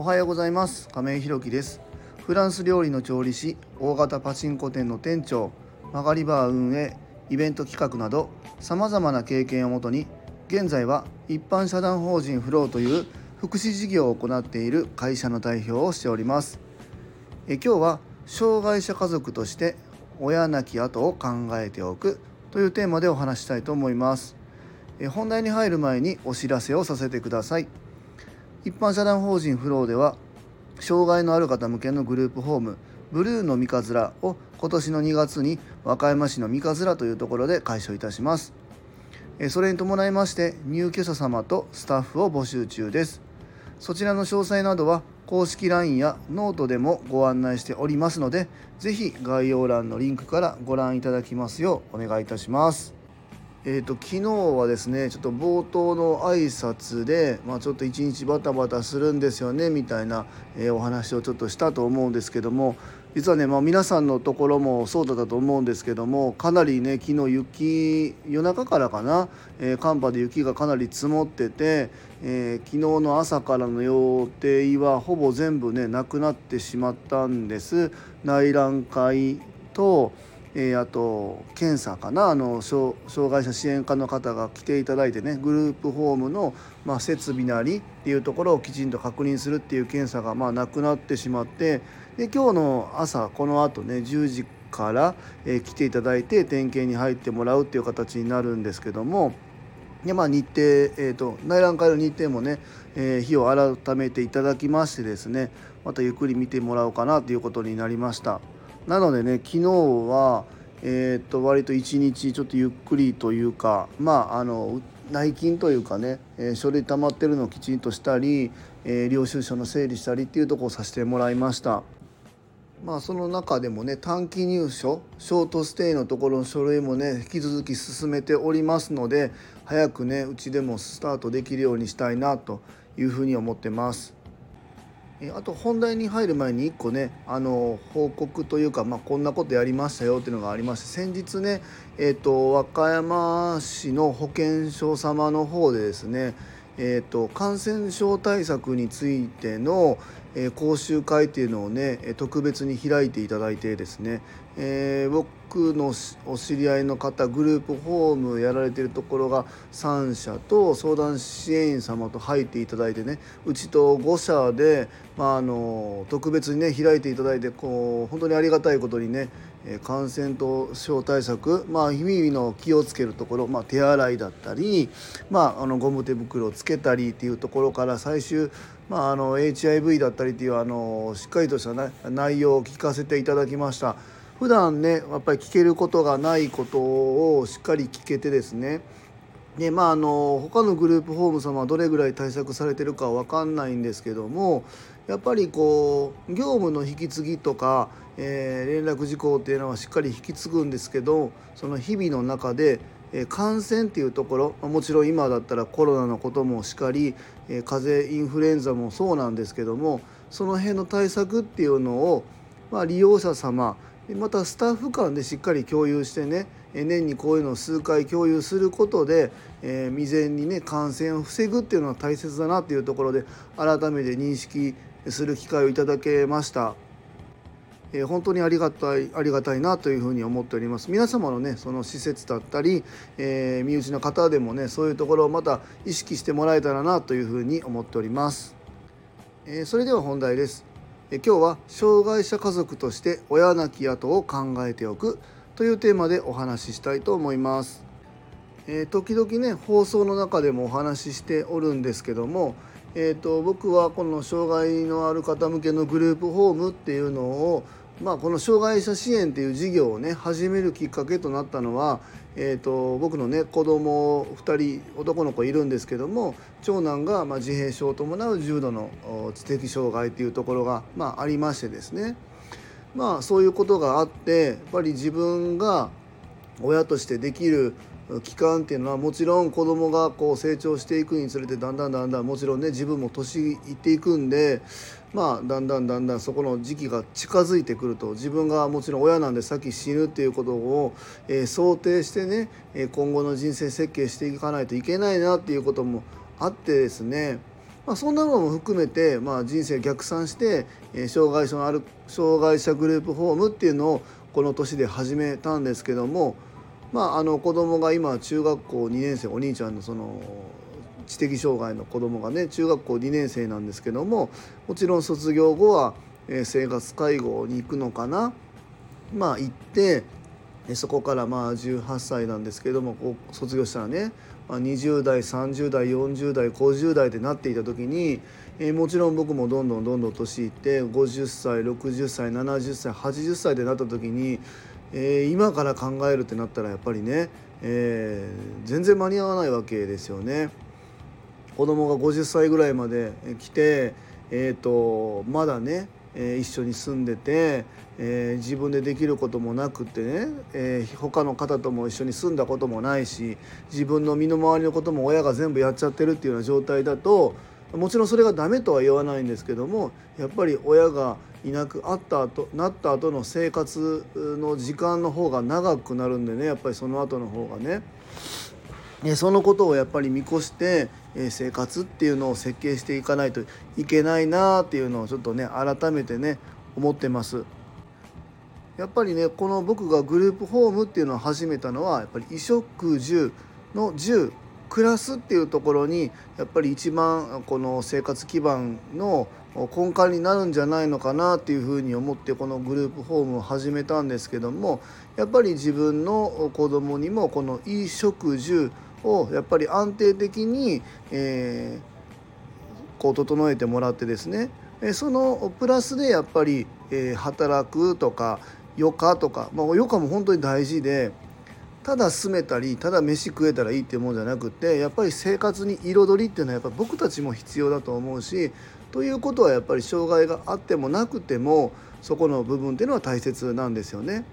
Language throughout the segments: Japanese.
おはようございます。亀井弘樹です。フランス料理の調理師大型パチンコ店の店長曲がりバー運営イベント企画などさまざまな経験をもとに現在は一般社団法人フローという福祉事業を行っている会社の代表をしております。え今日は障害者家族として親亡き後を考えておくというテーマでお話したいと思います。え本題に入る前にお知らせをさせてください。一般社団法人フローでは障害のある方向けのグループホームブルーの三葛を今年の2月に和歌山市の三葛というところで開所いたします。それに伴いまして入居者様とスタッフを募集中です。そちらの詳細などは公式 LINE やノートでもご案内しておりますので是非概要欄のリンクからご覧いただきますようお願いいたします。えーと、昨日はですねちょっと冒頭の挨拶で、まあ、ちょっと一日バタバタするんですよねみたいな、えー、お話をちょっとしたと思うんですけども実はね、まあ、皆さんのところもそうだったと思うんですけどもかなりね昨日雪夜中からかな、えー、寒波で雪がかなり積もってて、えー、昨日の朝からの予定はほぼ全部ねなくなってしまったんです。内覧会とえー、あと検査かなあの障害者支援課の方が来ていただいてねグループホームの、まあ、設備なりっていうところをきちんと確認するっていう検査がまあなくなってしまってで今日の朝このあとね10時から、えー、来ていただいて点検に入ってもらうっていう形になるんですけども。でまあ、日程、えーと、内覧会の日程もね、えー、日を改めていただきましてですねまたゆっくり見てもらおうかなということになりました。なのでね昨日は、えー、っと割と一日ちょっとゆっくりというかまああの内勤というかね、えー、書類溜まってるのをきちんとしたり、えー、領収書の整理したりっていうとこをさせてもらいました。まあその中でもね短期入所ショートステイのところの書類もね引き続き進めておりますので早くねうちでもスタートできるようにしたいなというふうに思ってます。あと本題に入る前に1個ねあの報告というか、まあ、こんなことやりましたよっていうのがありまして先日ね、えーと、和歌山市の保健所様の方でですね、えーと、感染症対策についての、えー、講習会っていうのをね特別に開いていただいてですね、えー、僕のお知り合いの方グループホームやられてるところが3社と相談支援員様と入っていただいてねうちと5社で、まあ、あの特別にね開いていただいてこう本当にありがたいことにね感染症対策、まあ、日々の気をつけるところ、まあ、手洗いだったり、まあ、あのゴム手袋をつけたりっていうところから最終、まあ、あの HIV だったりっていうあのしっかりとした、内容を聞かせていただきました。普段ねやっぱり聞けることがないことをしっかり聞けてですねでまああの他のグループホーム様はどれぐらい対策されてるかは分かんないんですけどもやっぱりこう業務の引き継ぎとか、えー、連絡事項っていうのはしっかり引き継ぐんですけどその日々の中で感染っていうところもちろん今だったらコロナのこともしかり風邪インフルエンザもそうなんですけどもその辺の対策っていうのを、まあ、利用者様またスタッフ間でしっかり共有してね年にこういうのを数回共有することで、えー、未然にね感染を防ぐっていうのは大切だなっていうところで改めて認識する機会をいただけました。えー、本当にありがたいありがたいなというふうに思っております。皆様のねその施設だったり、えー、身内の方でもねそういうところをまた意識してもらえたらなというふうに思っております、えー、それでは本題です。え今日は障害者家族として親亡き後を考えておくというテーマでお話ししたいと思います。えー、時々ね放送の中でもお話ししておるんですけども、えーと僕はこの障害のある方向けのグループホームっていうのをまあ、この障害者支援っていう事業をね始めるきっかけとなったのは、えーと、僕のね子供2人男の子いるんですけども長男がま自閉症を伴う重度の知的障害っていうところが、まあ、ありましてですね。まあそういうことがあってやっぱり自分が親としてできる期間っていうのはもちろん子供がこう成長していくにつれてだんだんだんだんもちろんね自分も年いっていくんでまあだんだんだんだんそこの時期が近づいてくると自分がもちろん親なんで先死ぬっていうことを、え、想定してね今後の人生設計していかないといけないなっていうこともあってですねまあ、そんなのも含めて、まあ、人生逆算して、え、障害者のある障害者グループホームっていうのをこの年で始めたんですけども、まあ、あの子供が今中学校2年生お兄ちゃんのその知的障害の子供がね中学校2年生なんですけどももちろん卒業後は、生活介護に行くのかな？まあ行ってそこからまあ18歳なんですけども卒業したらね20代30代40代50代でなっていた時に、もちろん僕もどんどんどんどん年いって50歳60歳70歳80歳でなった時に、えー、今から考えるってなったらやっぱりね、えー、全然間に合わないわけですよね。子供が50歳ぐらいまで来て、えーとまだねえー、一緒に住んでて、えー、自分でできることもなくてね、えー、他の方とも一緒に住んだこともないし自分の身の回りのことも親が全部やっちゃってるっていうような状態だともちろんそれがダメとは言わないんですけどもやっぱり親がいなくあった後なった後の生活の時間の方が長くなるんでねやっぱりその後の方がね。そのことをやっぱり見越して生活っていうのを設計していかないといけないなっていうのをちょっとね改めてね思ってます。やっぱりねこの僕がグループホームっていうのを始めたのはやっぱり衣食住の住暮らすっていうところにやっぱり一番この生活基盤の根幹になるんじゃないのかなっていうふうに思ってこのグループホームを始めたんですけどもやっぱり自分の子供にもこの衣食住をやっぱり安定的に、えー、こう整えてもらってですねそのプラスでやっぱり、え、働くとか余暇とか、まあ、余暇も本当に大事でただ住めたりただ飯食えたらいいっていうもんじゃなくてやっぱり生活に彩りっていうのはやっぱ僕たちも必要だと思うしということはやっぱり障害があってもなくてもそこの部分っていうのは大切なんですよね。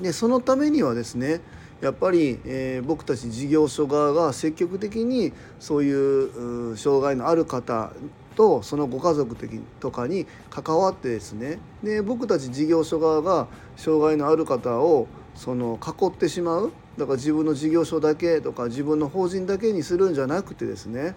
でそのためにはですねやっぱり、えー、僕たち事業所側が積極的にそういう障害のある方とそのご家族的とかに関わってですねで僕たち事業所側が障害のある方をその囲ってしまうだから自分の事業所だけとか自分の法人だけにするんじゃなくてですね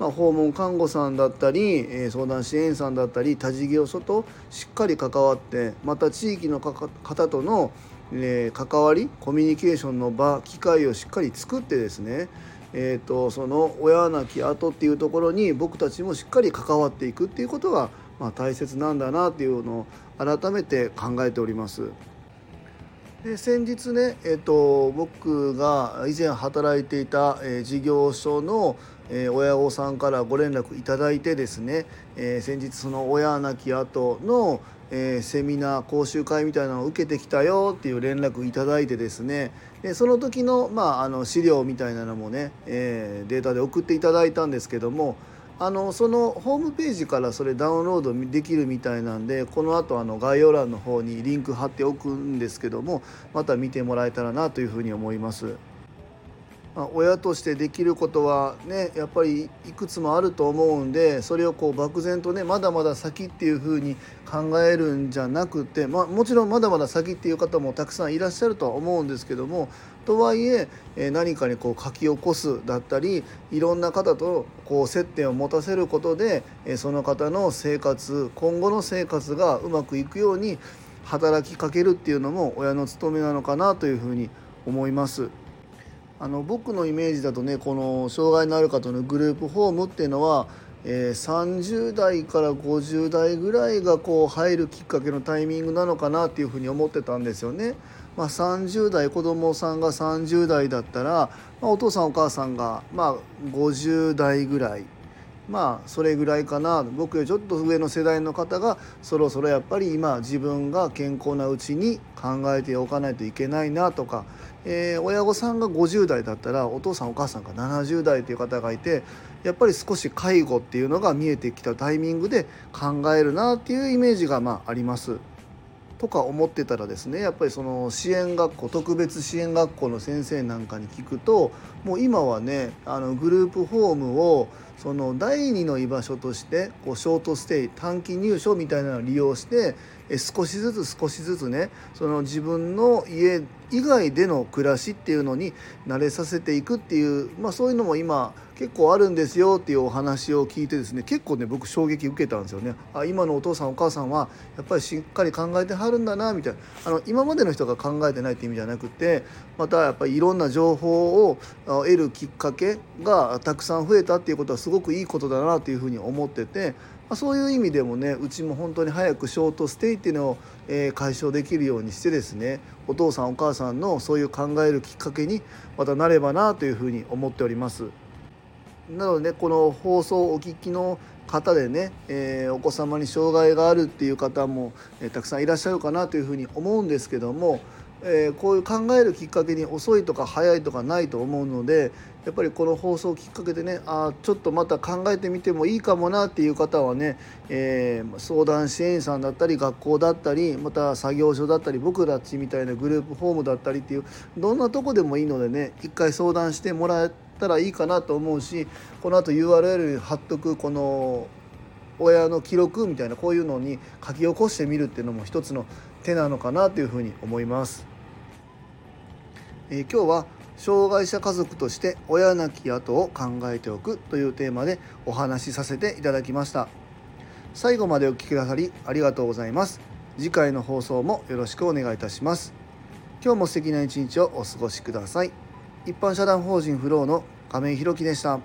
まあ、訪問看護さんだったり、え相談支援さんだったり他事業所としっかり関わってまた地域の方とのえ、関わりコミュニケーションの場機会をしっかり作ってですねえーと、その親亡き後っていうところに僕たちもしっかり関わっていくっていうことが、まあ、大切なんだなっていうのを改めて考えております。で先日ね、えーと、僕が以前働いていた、えー、事業所の、えー、親御さんからご連絡いただいてですね、えー、先日その親亡き後の、えー、セミナー講習会みたいなのを受けてきたよっていう連絡いただいてですねでその時の,、まあ、あの資料みたいなのもね、えー、データで送っていただいたんですけどもあのそのホームページからそれダウンロードできるみたいなんでこの後あの概要欄の方にリンク貼っておくんですけどもまた見てもらえたらなというふうに思います。まあ、親としてできることはねやっぱりいくつもあると思うんでそれをこう漠然とねまだまだ先っていうふうに考えるんじゃなくて、まあ、もちろんまだまだ先っていう方もたくさんいらっしゃるとは思うんですけどもとはいええ何かにこう書き起こすだったりいろんな方とこう接点を持たせることでその方の生活今後の生活がうまくいくように働きかけるっていうのも親の務めなのかなというふうに思います。あの僕のイメージだとねこの障害のある方のグループホームっていうのは、えー、30代から50代ぐらいがこう入るきっかけのタイミングなのかなっていうふうに思ってたんですよね。まあ、30代子供さんが30代だったら、まあ、お父さんお母さんがまあ50代ぐらいまあそれぐらいかな僕よりちょっと上の世代の方がそろそろやっぱり今自分が健康なうちに考えておかないといけないなとか、えー、親御さんが50代だったらお父さんお母さんが70代という方がいてやっぱり少し介護っていうのが見えてきたタイミングで考えるなっていうイメージがまああります。とか思ってたらですねやっぱりその支援学校特別支援学校の先生なんかに聞くともう今はねあのグループホームをその第2の居場所としてこうショートステイ短期入所みたいなのを利用してえ少しずつ少しずつねその自分の家以外での暮らしっていうのに慣れさせていくっていう、まあ、そういうのも今結構あるんですよっていうお話を聞いてですね結構ね僕衝撃受けたんですよね。あ今のお父さんお母さんはやっぱりしっかり考えてはるんだなみたいな。あの今までの人が考えてないって意味じゃなくてまたやっぱりいろんな情報を得るきっかけがたくさん増えたっていうことはすごくいいことだなというふうに思っててまあ、そういう意味でもねうちも本当に早くショートステイっていうのを、えー、解消できるようにしてですねお父さんお母さんのそういう考えるきっかけにまたなればなというふうに思っております。なので、ね、この放送をお聞きの方でね、えー、お子様に障害があるっていう方も、えー、たくさんいらっしゃるかなというふうに思うんですけどもえー、こういう考えるきっかけに遅いとか早いとかないと思うのでやっぱりこの放送きっかけでねあちょっとまた考えてみてもいいかもなっていう方はね、えー、相談支援員さんだったり学校だったりまた作業所だったり僕たちみたいなグループホームだったりっていうどんなとこでもいいのでね一回相談してもらえたらいいかなと思うしこのあと URL に貼っとくこの親の記録みたいなこういうのに書き起こしてみるっていうのも一つの手なのかなというふうに思います。えー、今日は障害者家族として親亡き後を考えておくというテーマでお話しさせていただきました。最後までお聴きくださりありがとうございます。次回の放送もよろしくお願いいたします。今日も素敵な一日をお過ごしください。一般社団法人フローの亀井弘樹でした。